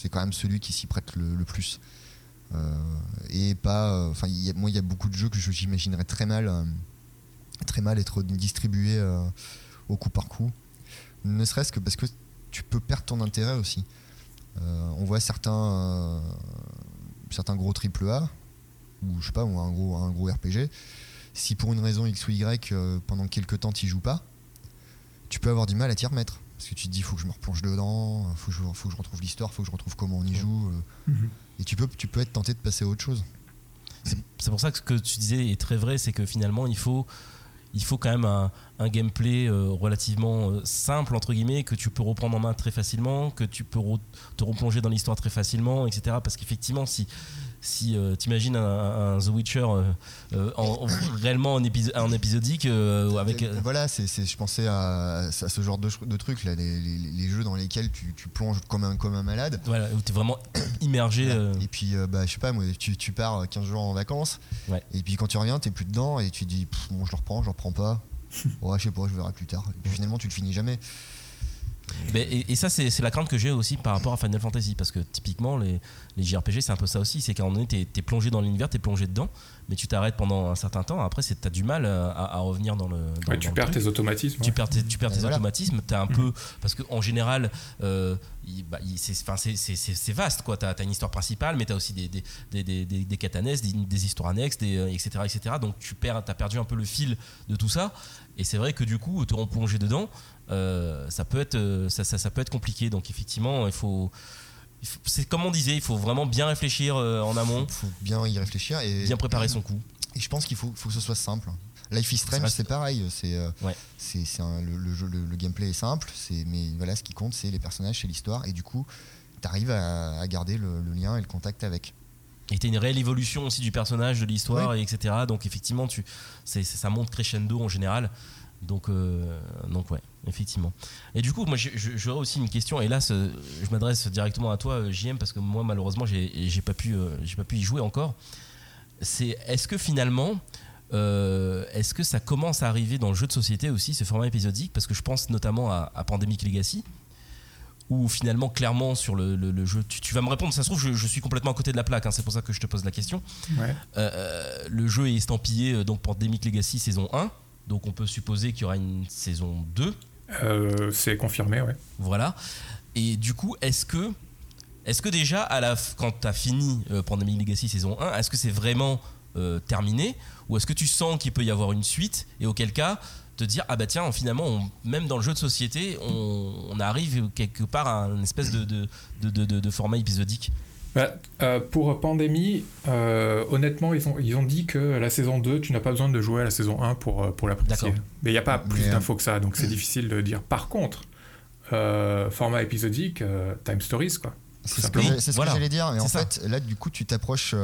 c'est quand même celui qui s'y prête le, le plus. Euh, et pas. Euh, enfin, moi, il y a beaucoup de jeux que j'imaginerais très mal, euh, très mal être distribués au coup par coup. Ne serait-ce que parce que tu peux perdre ton intérêt aussi. on voit certains, certains gros AAA, ou je sais pas, ou un gros, un gros RPG. Si pour une raison X ou Y, pendant quelques temps, tu joues pas, tu peux avoir du mal à t'y remettre. Parce que tu te dis, faut que je me replonge dedans, faut, faut, que je retrouve l'histoire, faut que je retrouve comment on y joue. Mhm. Et tu peux, tu peux être tenté de passer à autre chose. C'est pour ça que ce que tu disais est très vrai, c'est que finalement, il faut, il faut quand même un, gameplay relativement simple entre guillemets que tu peux reprendre en main très facilement, que tu peux te replonger dans l'histoire très facilement, etc. Parce qu'effectivement, si si euh, tu imagines un, The Witcher euh, euh, en, réellement en, épisodique avec voilà c'est je pensais à, ce genre de, de trucs là les, jeux dans lesquels tu, plonges comme un comme un malade. Voilà où tu es vraiment (coughs) immergé et puis bah je sais pas moi tu, tu, pars 15 jours en vacances. Et puis quand tu reviens t'es plus dedans et tu dis bon je le reprends je le reprends pas (laughs) ouais je sais pas je verrai plus tard et finalement tu le finis jamais et, ça, c'est la crainte que j'ai aussi par rapport à Final Fantasy. Parce que typiquement, les, les JRPG, c'est un peu ça aussi. C'est qu'à un moment donné, tu es, plongé dans l'univers, tu es plongé dedans, mais tu t'arrêtes pendant un certain temps. Après, tu as du mal à, revenir dans le. tu, perds tes automatismes. Tu perds tes, tu perds tes automatismes. Tu un mm. peu. Parce qu'en général, euh, bah, c'est vaste. Tu as, une histoire principale, mais tu as aussi des, des, des, des, des catanesses, des, histoires annexes, etc., etc. Donc tu perds, as perdu un peu le fil de tout ça. Et c'est vrai que du coup, te replonger dedans, euh, ça, peut être, euh, ça, ça, peut être compliqué. Donc effectivement, il faut c'est comme on disait, il faut vraiment bien réfléchir euh, en amont. Il faut bien y réfléchir et bien préparer son coup. Et je pense qu'il faut, faut, que ce soit simple. Life is Strange, c'est pareil. C'est, c'est, le, le, gameplay est simple, c'est, mais voilà, ce qui compte, c'est les personnages, c'est l'histoire. Et du coup, tu arrives à, garder le, lien et le contact avec. Et tu une réelle évolution aussi du personnage, de l'histoire, etc. Donc effectivement, tu, ça monte crescendo en général. Donc, euh, donc ouais, effectivement. Et du coup, moi, j'aurais aussi une question. Et là, je m'adresse directement à toi, JM, parce que moi, malheureusement, j'ai pas pu, euh, j'ai pas pu y jouer encore. C'est est-ce que finalement, euh, est-ce que ça commence à arriver dans le jeu de société aussi, ce format épisodique? Parce que je pense notamment à, Pandemic Legacy, où finalement, clairement, sur le, jeu, tu, vas me répondre, ça se trouve, je, suis complètement à côté de la plaque, hein, c'est pour ça que je te pose la question. le jeu est estampillé donc Pandemic Legacy saison 1. Donc on peut supposer qu'il y aura une saison 2. Euh, c'est confirmé, ouais. Voilà. Et du coup, est-ce que, est que déjà, à la, quand tu as fini euh, Pandemic Legacy saison 1, est-ce que c'est vraiment euh, terminé? Ou est-ce que tu sens qu'il peut y avoir une suite Et auquel cas, te dire, ah bah tiens, finalement, même dans le jeu de société, on, arrive quelque part à une espèce de, de format épisodique? Bah, euh, pour Pandémie, euh, honnêtement, ils ont, ils ont dit que la saison 2, tu n'as pas besoin de jouer à la saison 1 pour, euh, pour l'apprécier. Mais il n'y a pas plus d'infos que ça, donc c'est difficile de dire. Par contre, format épisodique, Time Stories, quoi. C'est ce que, j'allais dire. Mais en fait, là, du coup, tu t'approches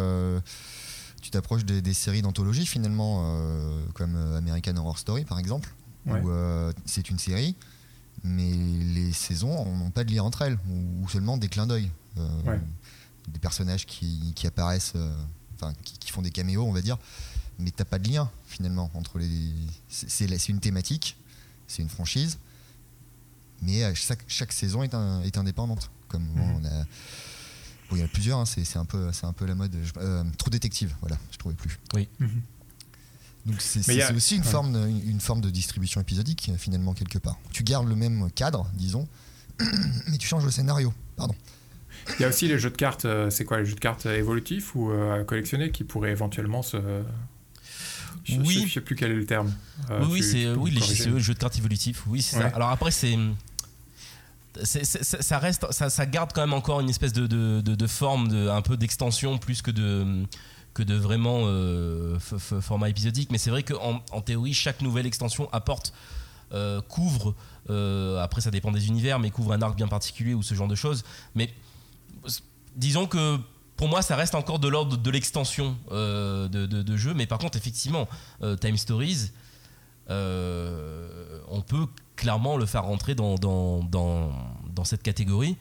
tu t'approches des, des, séries d'anthologie, finalement, comme American Horror Story, par exemple, où c'est une série, mais les saisons n'ont pas de lien entre elles, ou, seulement des clins d'œil. Ouais des personnages qui, apparaissent, euh, enfin, qui, font des caméos, on va dire, mais t'as pas de lien finalement entre les. C'est une thématique, c'est une franchise, mais chaque, chaque saison est, est indépendante. Comme mhm. on a. il y en a plusieurs, hein, c'est un, peu, un peu la mode. Euh, trop détective, voilà, je trouvais plus. Oui. Mhm. Donc c'est aussi une, forme, une, forme de distribution épisodique, finalement, quelque part. Tu gardes le même cadre, disons, (clears throat) mais tu changes le scénario. Pardon. Il y a aussi les jeux de cartes, euh, c'est quoi les jeux de cartes évolutifs ou euh, à collectionner qui pourraient éventuellement se. Je oui. sais, sais plus quel est le terme. Euh, oui, c'est oui, les jeux de cartes évolutifs. Oui, c'est ça. Alors après, c'est. Ça, reste, ça, garde quand même encore une espèce de, de, de, forme, de, un peu d'extension plus que de, que de vraiment format épisodique. Mais c'est vrai qu'en en théorie, chaque nouvelle extension apporte, couvre, après ça dépend des univers, mais couvre un arc bien particulier ou ce genre de choses. Mais disons que pour moi, ça reste encore de l'ordre de l'extension euh, de, jeu. Mais par contre, effectivement, euh, Time Stories, euh, on peut clairement le faire rentrer dans, dans, dans, cette catégorie.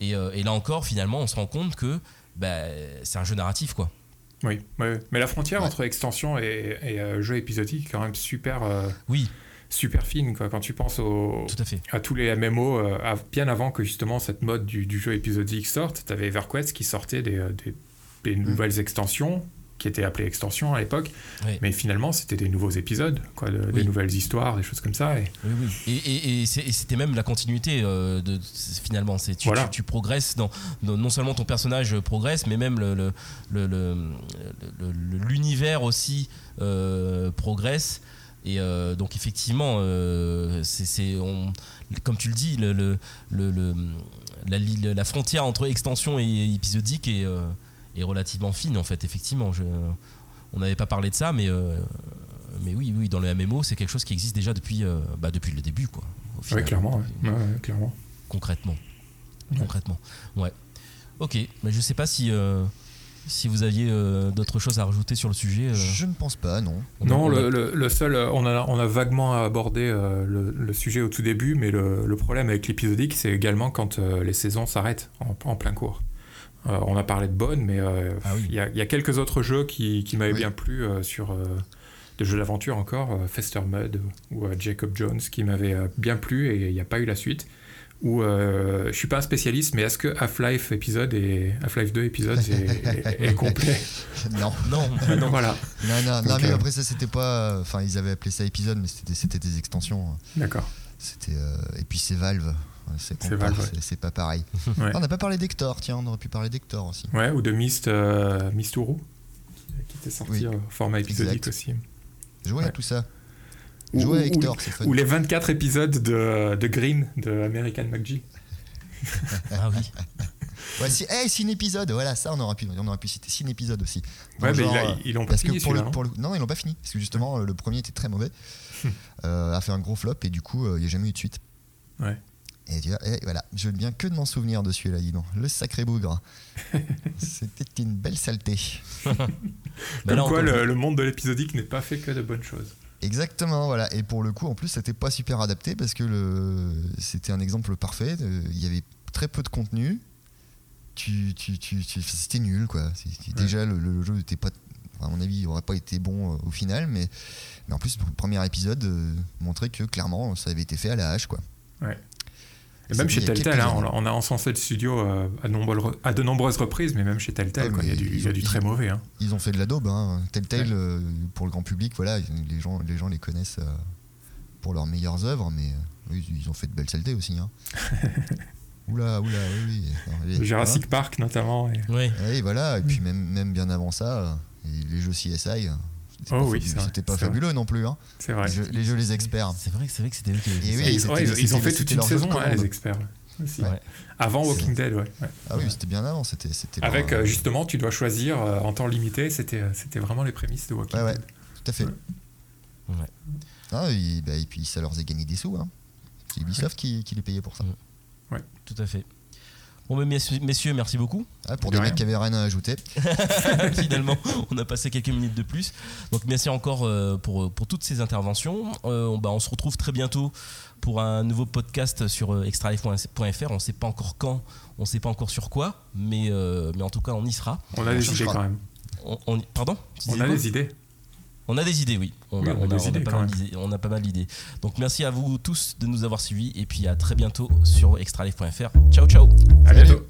Et, là encore, finalement, on se rend compte que bah, c'est un jeu narratif, quoi. Oui, mais la frontière entre extension et, et jeu épisodique est quand même super. oui super fine quoi. quand tu penses au, à, tous les MMO euh, bien avant que justement cette mode du, jeu épisodique sorte tu avais EverQuest qui sortait des, euh, des, mm. nouvelles extensions qui étaient appelées extensions à l'époque mais finalement c'était des nouveaux épisodes quoi, des nouvelles histoires des choses comme ça et, oui, et, et, c'était même la continuité euh, de, finalement c'est tu, tu, progresses dans, non seulement ton personnage progresse mais même l'univers le, le, aussi progresse et euh, donc effectivement, euh, c'est, comme tu le dis, le, le, la, la, frontière entre extension et épisodique est, euh, est, relativement fine en fait. Effectivement, je, on n'avait pas parlé de ça, mais mais oui, oui, dans le MMO, c'est quelque chose qui existe déjà depuis, bah, depuis le début, quoi. Oui, clairement, clairement. Concrètement. Concrètement. Ouais. Ok, mais je sais pas si si vous aviez euh, d'autres choses à rajouter sur le sujet. Euh. Je ne pense pas, non. non, le, seul, euh, on a, on a vaguement abordé le, sujet au tout début, mais le, problème avec l'épisodique, c'est également quand les saisons s'arrêtent en, plein cours. on a parlé de Bonne, mais ah il y, a quelques autres jeux qui, qui m'avaient bien plu sur des jeux d'aventure encore, Fester Mud ou Jacob Jones, qui m'avaient bien plu et il n'y a pas eu la suite où euh, je suis pas un spécialiste, mais est-ce que Half-Life épisode et Half-Life 2 épisode est, complet (laughs) Non, non, non, voilà. Non, non, non mais euh, après ça c'était pas, enfin ils avaient appelé ça épisode, mais c'était des extensions. D'accord. C'était euh, et puis c'est Valve. C'est Valve, c'est pas pareil. (laughs) on n'a pas parlé d'Hector, tiens, on aurait pu parler d'Hector aussi. Ouais, ou de Mist, euh, Misturu, qui était sorti en format épisodique aussi. Jouer à tout ça. Jouer avec Hector, c'est fun. Ou les 24 épisodes de, de Green de American McGee. (laughs) ah oui. Ouais, si, hey, une épisode, voilà, ça on aurait pu, on aurait pu citer six épisodes aussi. ouais, mais ils l'ont pas fini. pour le, pour le, non, ils l'ont pas fini. Parce que justement, le premier était très mauvais, euh, a fait un gros flop et du coup, euh, il n'y a jamais eu de suite. Ouais. Et, et voilà, je veux bien que de m'en souvenir de celui-là, dis donc. Le sacré bougre. (laughs) C'était une belle saleté. (laughs) Comme quoi, le, le monde de l'épisodique n'est pas fait que de bonnes choses. Exactement, voilà. Et pour le coup, en plus, c'était pas super adapté parce que le... c'était un exemple parfait. Il y avait très peu de contenu. Tu, tu, tu, c'était nul, quoi. Déjà, le, jeu n'était pas, à mon avis, il n'aurait pas été bon euh, au final, mais, mais en plus, le premier épisode euh, montrait que clairement, ça avait été fait à la hache, quoi. Ouais. Et même chez Telltale, hein, on, a encensé le studio euh, à, à, de nombreuses reprises, mais même chez Telltale, ah, il, y a du, il y a du très mauvais. Hein. Ils ont fait de la daube. Hein. Telltale, euh, pour le grand public, voilà, les gens les, gens les connaissent euh, pour leurs meilleures œuvres, mais ils ont fait de belles saletés aussi. Hein. (laughs) oula, oula, oui. oui. Jurassic Park notamment. Et... Oui. Et voilà, et puis même, même bien avant ça, les jeux CSI, Oh oui, c'était pas fabuleux non plus. Hein. C'est vrai. Les jeux, les experts. C'est vrai, c'est vrai que c'était eux qui. ils, ont fait toute une saison, hein, les experts. Avant Walking Dead, ouais. Ah oui, c'était bien avant. C'était, Avec euh, justement, tu dois choisir euh, en temps limité. C'était, euh, c'était vraiment les prémices de Walking Dead. Tout à fait. Ah, et, bah, et, puis ça leur a gagné des sous. Hein. C'est Ubisoft qui, qui les payait pour ça. Ouais, tout à fait. Bon, mais messieurs, merci beaucoup. Ah, pour des mecs qui avaient rien à ajouter. (laughs) Finalement, on a passé quelques minutes de plus. Donc, merci encore euh, pour, pour toutes ces interventions. Euh, on, bah, on se retrouve très bientôt pour un nouveau podcast sur euh, extralife.fr. On ne sait pas encore quand, on ne sait pas encore sur quoi, mais, mais en tout cas, on y sera. On a des idées quand même. On, pardon? On a des idées. On a des idées, oui. On, a, pas mal d'idées. Donc merci à vous tous de nous avoir suivis et puis à très bientôt sur extralife.fr. Ciao, ciao. À bientôt.